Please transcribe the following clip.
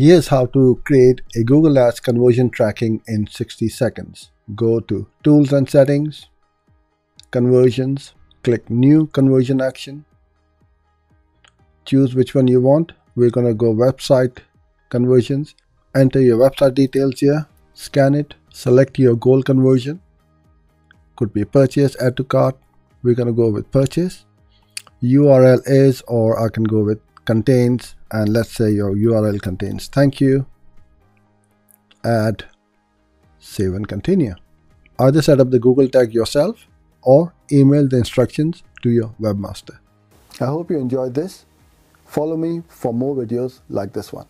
Here's how to create a Google Ads conversion tracking in 60 seconds. Go to Tools and Settings, Conversions, click New Conversion Action. Choose which one you want. We're going to go Website Conversions. Enter your website details here, scan it, select your goal conversion. Could be purchase, add to cart. We're going to go with purchase. URL is, or I can go with contains and let's say your URL contains. Thank you. Add save and continue. Either set up the Google tag yourself or email the instructions to your webmaster. I hope you enjoyed this. Follow me for more videos like this one